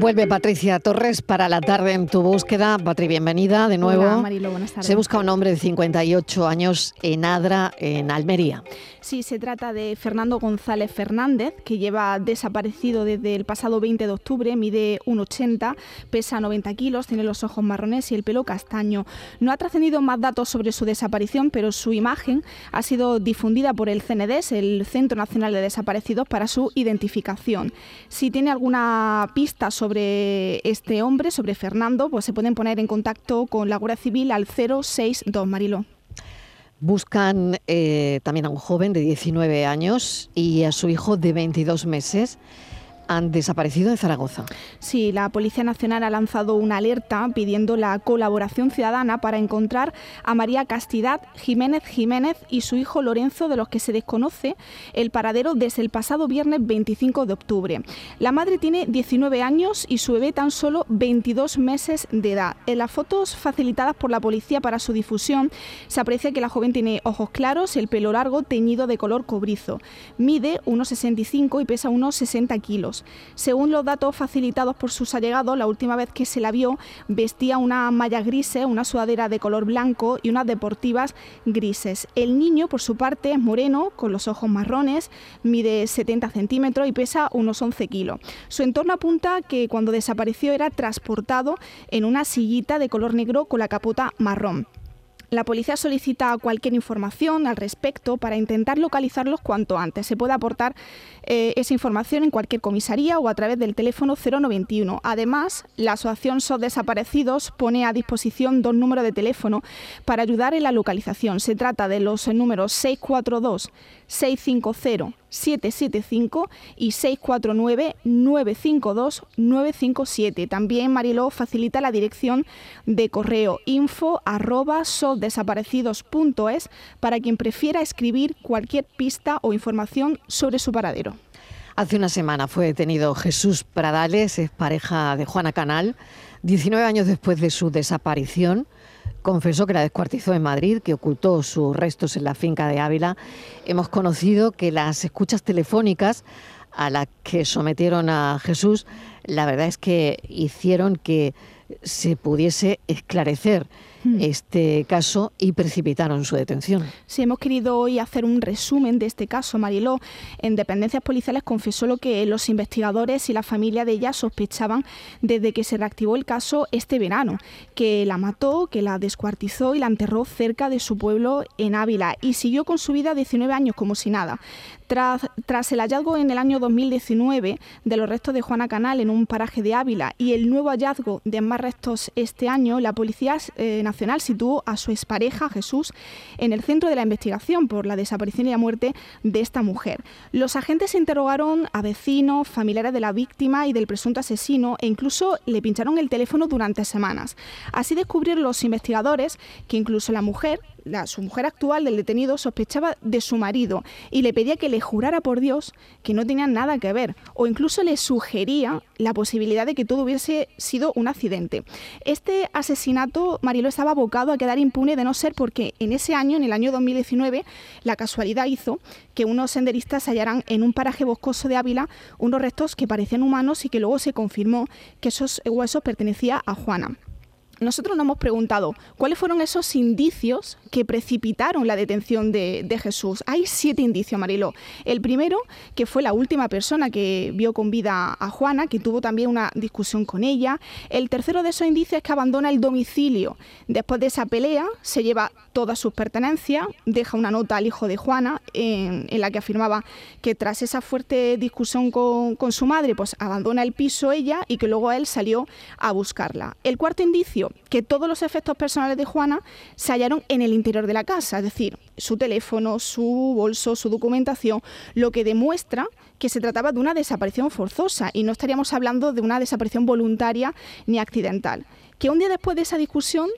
Vuelve Patricia Torres para la tarde en tu búsqueda. Patri, bienvenida de nuevo. Hola, Marilo, buenas tardes. Se busca un hombre de 58 años en Adra, en Almería. Sí, se trata de Fernando González Fernández, que lleva desaparecido desde el pasado 20 de octubre, mide 1,80, pesa 90 kilos, tiene los ojos marrones y el pelo castaño. No ha trascendido más datos sobre su desaparición, pero su imagen ha sido difundida por el CNDES, el Centro Nacional de Desaparecidos, para su identificación. Si tiene alguna pista sobre este hombre, sobre Fernando, pues se pueden poner en contacto con la Guardia Civil al 062 Marilo. Buscan eh, también a un joven de 19 años y a su hijo de 22 meses han desaparecido en Zaragoza. Sí, la Policía Nacional ha lanzado una alerta pidiendo la colaboración ciudadana para encontrar a María Castidad Jiménez Jiménez y su hijo Lorenzo, de los que se desconoce el paradero desde el pasado viernes 25 de octubre. La madre tiene 19 años y su bebé tan solo 22 meses de edad. En las fotos facilitadas por la policía para su difusión se aprecia que la joven tiene ojos claros, el pelo largo teñido de color cobrizo. Mide 1,65 y pesa unos 60 kilos. Según los datos facilitados por sus allegados, la última vez que se la vio vestía una malla grise, una sudadera de color blanco y unas deportivas grises. El niño, por su parte, es moreno, con los ojos marrones, mide 70 centímetros y pesa unos 11 kilos. Su entorno apunta que cuando desapareció era transportado en una sillita de color negro con la capota marrón. La policía solicita cualquier información al respecto para intentar localizarlos cuanto antes. Se puede aportar eh, esa información en cualquier comisaría o a través del teléfono 091. Además, la Asociación SOS Desaparecidos pone a disposición dos números de teléfono para ayudar en la localización. Se trata de los números 642 650 775 y 649 952 957. También Mariló facilita la dirección de correo info para quien prefiera escribir cualquier pista o información sobre su paradero. Hace una semana fue detenido Jesús Pradales, es pareja de Juana Canal. 19 años después de su desaparición, confesó que la descuartizó en Madrid, que ocultó sus restos en la finca de Ávila. Hemos conocido que las escuchas telefónicas a las que sometieron a Jesús, la verdad es que hicieron que se pudiese esclarecer Hmm. este caso y precipitaron su detención. Sí, hemos querido hoy hacer un resumen de este caso. Mariló, en dependencias policiales confesó lo que los investigadores y la familia de ella sospechaban desde que se reactivó el caso este verano, que la mató, que la descuartizó y la enterró cerca de su pueblo en Ávila y siguió con su vida 19 años como si nada. Tras, tras, el hallazgo en el año 2019 de los restos de Juana Canal en un paraje de Ávila y el nuevo hallazgo de más restos este año, la Policía eh, Situó a su expareja Jesús en el centro de la investigación por la desaparición y la muerte de esta mujer. Los agentes interrogaron a vecinos, familiares de la víctima y del presunto asesino e incluso le pincharon el teléfono durante semanas. Así descubrieron los investigadores que incluso la mujer su mujer actual del detenido sospechaba de su marido y le pedía que le jurara por Dios que no tenían nada que ver o incluso le sugería la posibilidad de que todo hubiese sido un accidente. Este asesinato, Marilo, estaba abocado a quedar impune de no ser porque en ese año, en el año 2019, la casualidad hizo que unos senderistas hallaran en un paraje boscoso de Ávila unos restos que parecían humanos y que luego se confirmó que esos huesos pertenecían a Juana nosotros nos hemos preguntado cuáles fueron esos indicios que precipitaron la detención de, Jesús. Hay siete indicios, Mariló. El primero, que fue la última persona que vio con vida a Juana, que tuvo también una discusión con ella. El tercero de esos indicios es que abandona el domicilio. Después de esa pelea, se lleva todas sus pertenencias, deja una nota al hijo de Juana en, la que afirmaba que tras esa fuerte discusión con, con su madre, pues abandona el piso ella y que luego él salió a buscarla. El cuarto indicio que todos los efectos personales de Juana se hallaron en el interior de la casa, es decir, su teléfono, su bolso, su documentación, lo que demuestra que se trataba de una desaparición forzosa y no estaríamos hablando de una desaparición voluntaria ni accidental. Que un día después de esa discusión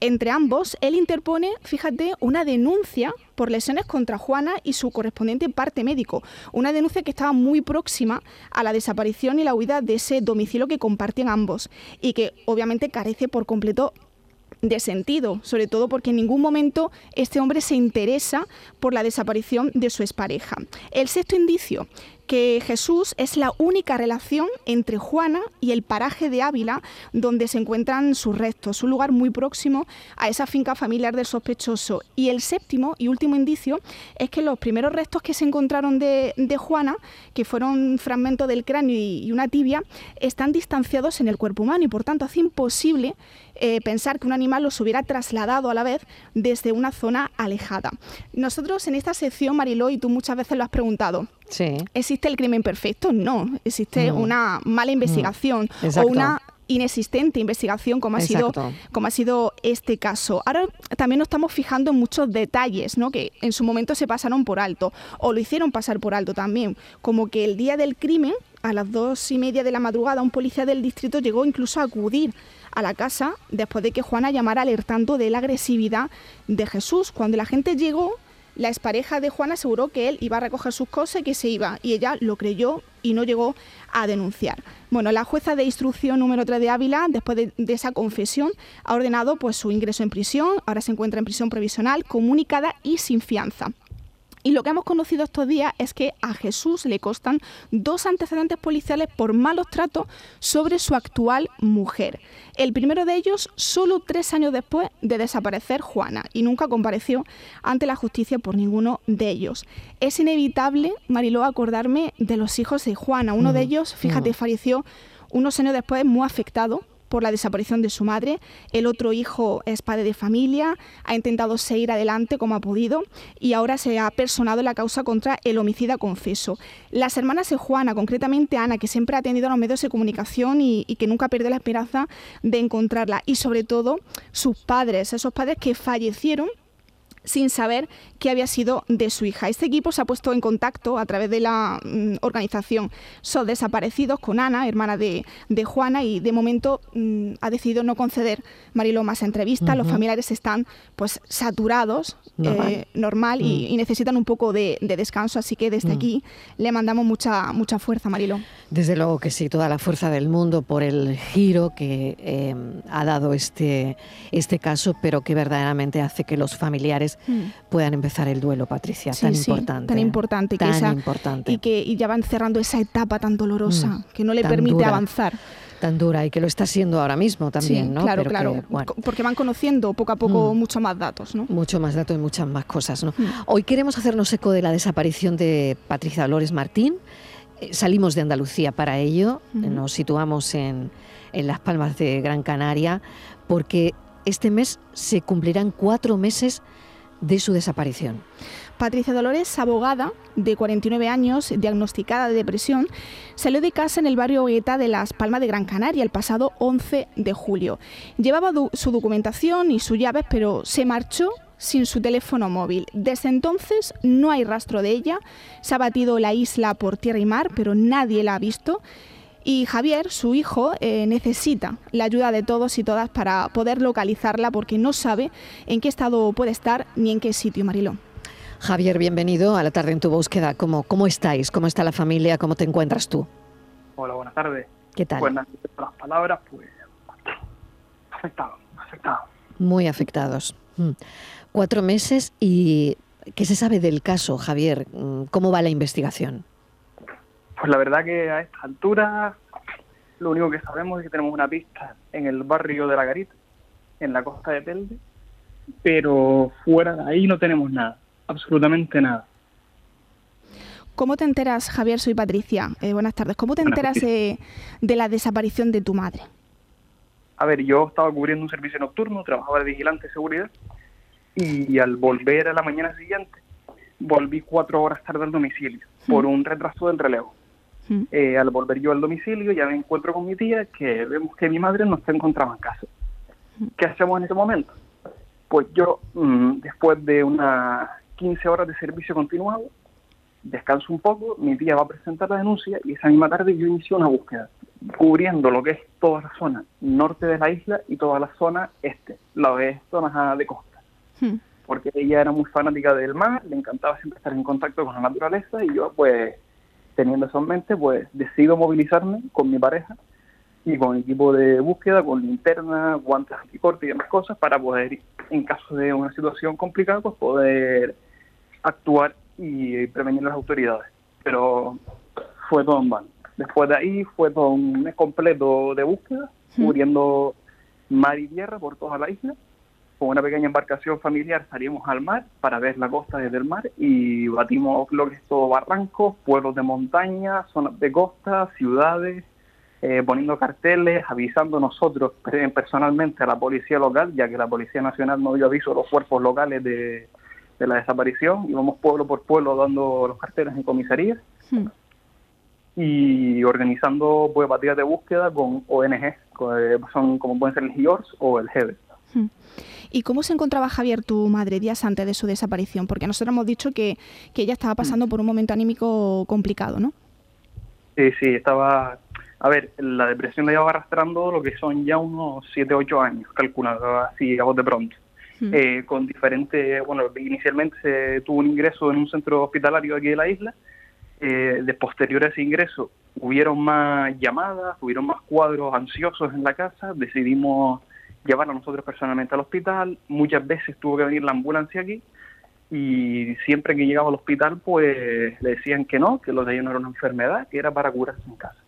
entre ambos, él interpone, fíjate, una denuncia por lesiones contra Juana y su correspondiente parte médico. Una denuncia que estaba muy próxima a la desaparición y la huida de ese domicilio que compartían ambos y que obviamente carece por completo de sentido, sobre todo porque en ningún momento este hombre se interesa por la desaparición de su expareja. El sexto indicio que Jesús es la única relación entre Juana y el paraje de Ávila donde se encuentran sus restos, un lugar muy próximo a esa finca familiar del sospechoso. Y el séptimo y último indicio es que los primeros restos que se encontraron de, Juana, que fueron fragmentos del cráneo y, una tibia, están distanciados en el cuerpo humano y por tanto hace imposible eh, pensar que un animal los hubiera trasladado a la vez desde una zona alejada. Nosotros en esta sección, Mariló, y tú muchas veces lo has preguntado, ¿Existe el crimen perfecto? No. Existe una mala investigación o una inexistente investigación como ha sido como ha sido este caso. Ahora también nos estamos fijando en muchos detalles, ¿no? que en su momento se pasaron por alto o lo hicieron pasar por alto también, como que el día del crimen a las dos y media de la madrugada un policía del distrito llegó incluso a acudir a la casa después de que Juana llamara alertando de la agresividad de Jesús. Cuando la gente llegó la expareja de Juan aseguró que él iba a recoger sus cosas y que se iba, y ella lo creyó y no llegó a denunciar. Bueno, la jueza de instrucción número 3 de Ávila, después de, esa confesión, ha ordenado pues, su ingreso en prisión, ahora se encuentra en prisión provisional, comunicada y sin fianza. Y lo que hemos conocido estos días es que a Jesús le constan dos antecedentes policiales por malos tratos sobre su actual mujer. El primero de ellos solo tres años después de desaparecer Juana y nunca compareció ante la justicia por ninguno de ellos. Es inevitable, Mariló, acordarme de los hijos de Juana. Uno de ellos, fíjate, falleció unos años después muy afectado por la desaparición de su madre. El otro hijo es padre de familia, ha intentado seguir adelante como ha podido y ahora se ha personado la causa contra el homicida confeso. Las hermanas de Juana, concretamente Ana, que siempre ha atendido a los medios de comunicación y, que nunca perdió la esperanza de encontrarla. Y sobre todo sus padres, esos padres que fallecieron sin saber qué había sido de su hija. Este equipo se ha puesto en contacto a través de la mm, organización Son Desaparecidos con Ana, hermana de, Juana, y de momento mm, ha decidido no conceder Marilo más entrevistas. Los familiares están pues saturados, normal, eh, y, mm. necesitan un poco de, descanso, así que desde aquí le mandamos mucha, mucha fuerza, Marilo. Desde luego que sí, toda la fuerza del mundo por el giro que eh, ha dado este, este caso, pero que verdaderamente hace que los familiares Mm. puedan empezar el duelo, Patricia, tan importante. Tan importante. importante. Y que ya van cerrando esa etapa tan dolorosa mm. que no le permite avanzar tan dura y que lo está siendo ahora mismo también, ¿no? Claro, claro, porque van conociendo poco a poco mm. mucho más datos, ¿no? Mucho más datos y muchas más cosas, ¿no? Hoy queremos hacernos eco de la desaparición de Patricia Dolores Martín. Eh, salimos de Andalucía para ello, nos situamos en, en Las Palmas de Gran Canaria, porque este mes se cumplirán cuatro meses de su desaparición. Patricia Dolores, abogada de 49 años, diagnosticada de depresión, salió de casa en el barrio Ogueta de Las Palmas de Gran Canaria el pasado 11 de julio. Llevaba su documentación y sus llaves, pero se marchó sin su teléfono móvil. Desde entonces no hay rastro de ella. Se ha batido la isla por tierra y mar, pero nadie la ha visto. Y Javier, su hijo, eh, necesita la ayuda de todos y todas para poder localizarla porque no sabe en qué estado puede estar ni en qué sitio, Mariló. Javier, bienvenido a la tarde en tu búsqueda. ¿Cómo, ¿Cómo estáis? ¿Cómo está la familia? ¿Cómo te encuentras tú? Hola, buenas tardes. ¿Qué tal? Buenas las palabras, pues afectados, afectados. Muy afectados. Mm. Cuatro meses y ¿qué se sabe del caso, Javier? Mm, ¿Cómo va la investigación? Pues la verdad que a esta altura lo único que sabemos es que tenemos una pista en el barrio de La Garita, en la costa de Telde, pero fuera de ahí no tenemos nada, absolutamente nada. ¿Cómo te enteras, Javier? Soy Patricia. Eh, buenas tardes. ¿Cómo te enteras de, la desaparición de tu madre? A ver, yo estaba cubriendo un servicio nocturno, trabajaba de vigilante de seguridad y al volver a la mañana siguiente volví cuatro horas tarde al domicilio por un retraso del relevo. Eh, al volver yo al domicilio ya me encuentro con mi tía que vemos que mi madre no está encontrada en casa. ¿Qué hacemos en ese momento? Pues yo, mm, después de unas 15 horas de servicio continuado, descanso un poco, mi tía va a presentar la denuncia y esa misma tarde yo inicio una búsqueda. cubriendo lo que es toda la zona norte de la isla y toda la zona este, la de zonas de costa. Hmm. Porque ella era muy fanática del mar, le encantaba siempre estar en contacto con la naturaleza y yo pues teniendo eso en mente pues decido movilizarme con mi pareja y con equipo de búsqueda, con linterna, guantes anticorte y demás cosas para poder, en caso de una situación complicada, pues poder actuar y prevenir las autoridades. Pero fue todo en vano. Después de ahí fue todo un mes completo de búsqueda, cubriendo mar y tierra por toda la isla. Con una pequeña embarcación familiar salimos al mar para ver la costa desde el mar y batimos lo que es todo barrancos, pueblos de montaña, zonas de costa, ciudades, eh, poniendo carteles, avisando nosotros personalmente a la policía local, ya que la Policía Nacional no dio aviso a los cuerpos locales de, la desaparición, íbamos pueblo por pueblo dando los carteles en comisarías y organizando pues, de búsqueda con ONG, eh, son como pueden ser el GIORS o el GEDE. Hmm. ¿Y cómo se encontraba Javier, tu madre, días antes de su desaparición? Porque nosotros hemos dicho que, que ella estaba pasando hmm. por un momento anímico complicado, ¿no? Sí, sí, estaba... A ver, la depresión la llevaba arrastrando lo que son ya unos 7, 8 años, calculado así a voz de pronto. Hmm. Eh, con diferentes, bueno, inicialmente se tuvo un ingreso en un centro hospitalario aquí de la isla, eh, de posterior a ese ingreso hubieron más llamadas, hubieron más cuadros ansiosos en la casa, decidimos llevarla nosotros personalmente al hospital, muchas veces tuvo que venir la ambulancia aquí y siempre que llegaba al hospital pues le decían que no, que lo de ellos no era una enfermedad, que era para curarse en casa.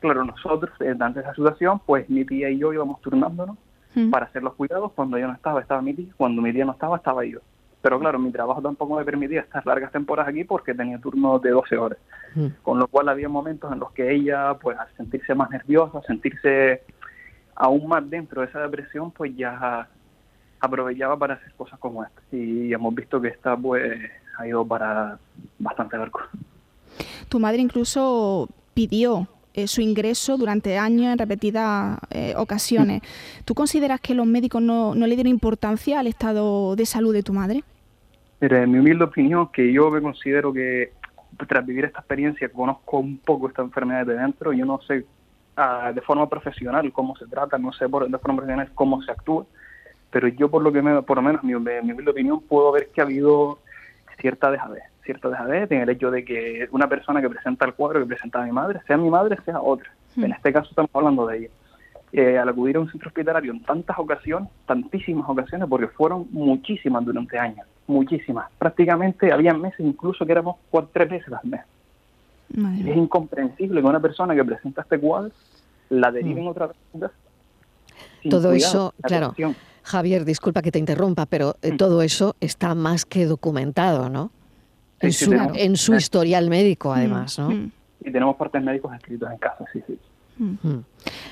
Claro, nosotros, eh, ante esa situación, pues mi tía y yo íbamos turnándonos mm. para hacer los cuidados, cuando yo no estaba, estaba mi tía, cuando mi tía no estaba, estaba yo. Pero claro, mi trabajo tampoco me permitía estar largas temporadas aquí porque tenía turnos de 12 horas. Mm. Con lo cual había momentos en los que ella, pues al sentirse más nerviosa, sentirse aún más dentro de esa depresión, pues ya aprovechaba para hacer cosas como esta. Y hemos visto que esta pues ha ido para bastante barco. Tu madre incluso pidió eh, su ingreso durante años en repetidas eh, ocasiones. ¿Tú consideras que los médicos no, no, le dieron importancia al estado de salud de tu madre? Pero en mi humilde opinión, que yo me considero que tras vivir esta experiencia conozco un poco esta enfermedad de dentro, yo no sé ah, de forma profesional cómo se trata, no sé por, de forma profesional cómo se actúa, pero yo por lo que me, por lo menos mi, mi humilde opinión puedo ver que ha habido cierta dejadez, cierta dejadez en el hecho de que una persona que presenta el cuadro que presenta a mi madre, sea mi madre, sea otra. En este caso estamos hablando de ella. Eh, al acudir a un centro hospitalario en tantas ocasiones, tantísimas ocasiones, porque fueron muchísimas durante años, muchísimas. Prácticamente había meses incluso que éramos cuatro, tres veces al mes. Es incomprensible que una persona que presenta este cuadro la deriven mm. otra vez. Todo eso, claro. Javier, disculpa que te interrumpa, pero eh, mm. todo eso está más que documentado, ¿no? en, su, en su historial médico, además, ¿no? Mm. Y tenemos partes médicos escritos en casa, sí, sí.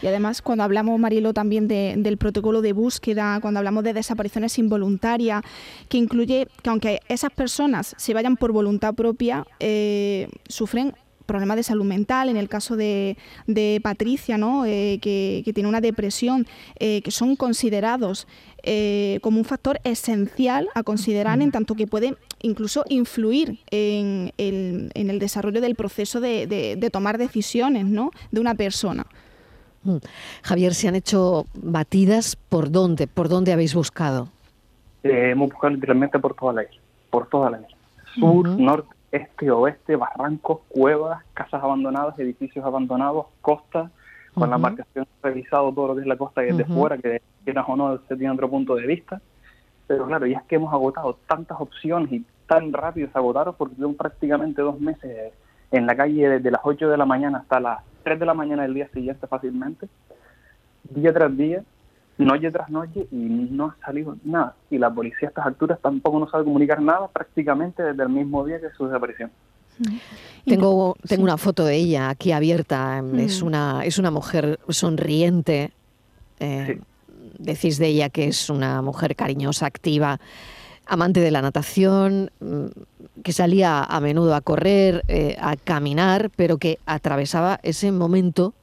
Y además, cuando hablamos, Marilo, también del protocolo de búsqueda, cuando hablamos de desapariciones involuntarias, que incluye que aunque esas personas se vayan por voluntad propia, eh, sufren problemas de salud mental, en el caso de, Patricia, ¿no? Eh, que, tiene una depresión, eh, que son considerados eh, como un factor esencial a considerar en tanto que puede incluso influir en el, en el desarrollo del proceso de, de, tomar decisiones ¿no? de una persona. Mm. Javier, ¿se han hecho batidas por dónde? ¿Por dónde habéis buscado? hemos buscado literalmente por toda la isla, por toda la isla. Sur, norte, este, oeste, barrancos, cuevas, casas abandonadas, edificios abandonados, costas, con la marcación revisado todo lo que es la costa desde fuera, que quieras o no se tiene otro punto de vista. Pero claro, ya es que hemos agotado tantas opciones y tan rápido se agotaron porque son prácticamente dos meses en la calle desde las 8 de la mañana hasta las 3 de la mañana del día siguiente fácilmente, día tras día, noche tras noche y no ha salido nada. Y la policía a estas alturas tampoco nos sabe comunicar nada prácticamente desde el mismo día que su desaparición. Tengo, tengo una foto de ella aquí abierta. Es, una, es una mujer sonriente. Eh, decís de ella que es una mujer cariñosa, activa, amante de la natación, mm, que salía a menudo a correr, eh, a caminar, pero que atravesaba ese momento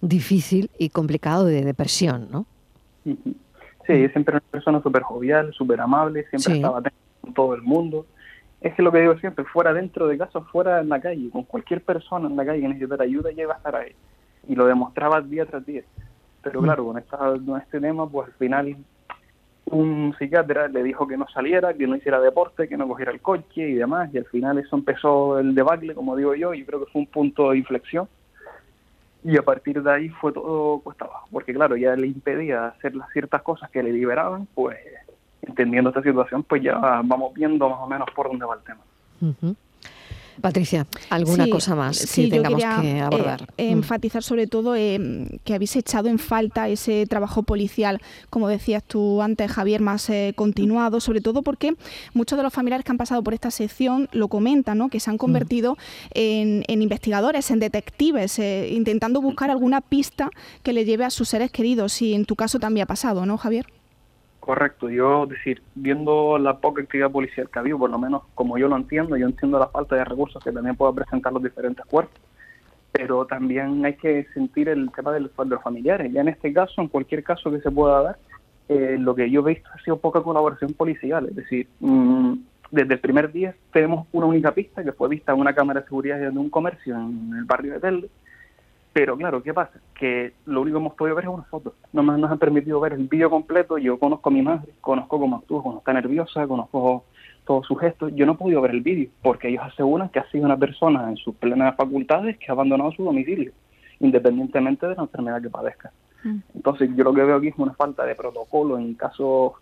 difícil y complicado de depresión, ¿no? Sí, siempre una persona súper jovial, súper amable, siempre estaba atento con todo el mundo. Es que lo que digo siempre, fuera dentro de casa, fuera en la calle, con cualquier persona en la calle que necesitara ayuda, ella iba a estar ahí. y lo demostraba día tras día. Pero mm. claro, con, esta, con este tema, pues al final un psiquiatra le dijo que no saliera, que no hiciera deporte, que no cogiera el coche y demás, y al final eso empezó el debacle, como digo yo, y creo que fue un punto de inflexión. Y a partir de ahí fue todo cuesta abajo, porque claro, ya le impedía hacer las ciertas cosas que le liberaban, pues entendiendo esta situación, pues ya vamos viendo más o menos por dónde va el tema. Patricia, ¿alguna cosa más sí, que tengamos que abordar? Eh, mm. enfatizar sobre todo eh, que habéis echado en falta ese trabajo policial, como decías tú antes, Javier, más eh, continuado, sobre todo porque muchos de los familiares que han pasado por esta sección lo comentan, ¿no? que se han mm. convertido en, investigadores, en detectives, intentando buscar alguna pista que le lleve a sus seres queridos. Y en tu caso también ha pasado, ¿no, Javier? Correcto, yo decir, viendo la poca actividad policial que ha habido, por lo menos como yo lo entiendo, yo entiendo la falta de recursos que también puedan presentar los diferentes cuerpos, pero también hay que sentir el tema de los, familiares. Ya en este caso, en cualquier caso que se pueda dar, eh, lo que yo he visto ha sido poca colaboración policial, es decir, mm, desde el primer día tenemos una única pista que fue vista en una cámara de seguridad de un comercio en el barrio de Telde, pero claro, ¿qué pasa? Que lo único que hemos podido ver es una foto. No nos han permitido ver el vídeo completo. Yo conozco a mi madre, conozco cómo actúa cuando está nerviosa, conozco todos sus gestos. Yo no he podido ver el vídeo porque ellos aseguran que ha sido una persona en sus plenas facultades que ha abandonado su domicilio, independientemente de la enfermedad que padezca. Mm. Entonces, yo lo que veo aquí es una falta de protocolo en casos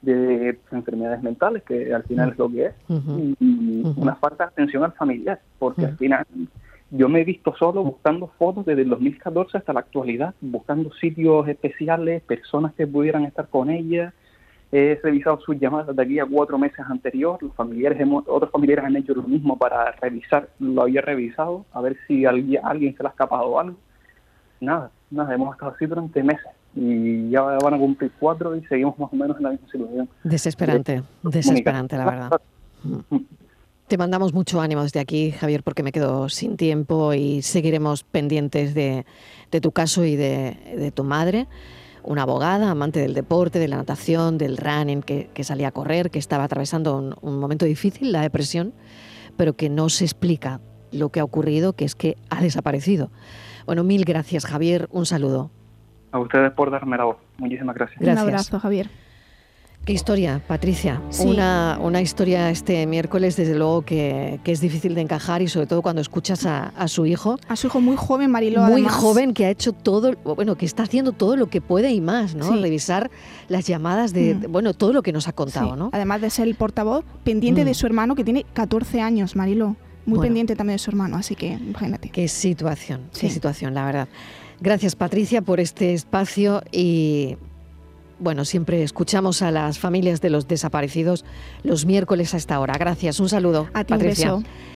de enfermedades mentales, que al final mm. es lo que es, y, una falta de atención al familiar, porque al final yo me he visto solo buscando fotos desde el 2014 hasta la actualidad, buscando sitios especiales, personas que pudieran estar con ella. He revisado sus llamadas de aquí a cuatro meses anterior. Los familiares, otros familiares han hecho lo mismo para revisar, lo había revisado, a ver si alguien, alguien se le ha escapado algo. Nada, nada, hemos estado así durante meses y ya van a cumplir cuatro y seguimos más o menos en la misma situación. Desesperante, desesperante, la verdad. Te mandamos mucho ánimo desde aquí, Javier, porque me quedo sin tiempo y seguiremos pendientes de, tu caso y de, tu madre, una abogada, amante del deporte, de la natación, del running, que, salía a correr, que estaba atravesando un, un, momento difícil, la depresión, pero que no se explica lo que ha ocurrido, que es que ha desaparecido. Bueno, mil gracias, Javier. Un saludo. A ustedes por darme la voz. Muchísimas gracias. gracias. Un abrazo, Javier. Qué historia, Patricia. Una, una, historia este miércoles, desde luego, que, es difícil de encajar y sobre todo cuando escuchas a, su hijo. A su hijo muy joven, Mariló. Muy joven, que ha hecho todo, bueno, que está haciendo todo lo que puede y más, ¿no? Revisar las llamadas de, mm. bueno, todo lo que nos ha contado, ¿no? Además de ser el portavoz, pendiente de mm. su hermano que tiene 14 años, Mariló. Muy pendiente también de su hermano, así que imagínate. Qué situación, qué situación, la verdad. Gracias, Patricia, por este espacio y bueno, siempre escuchamos a las familias de los desaparecidos los miércoles a esta hora. Gracias, un saludo. A ti, Patricia.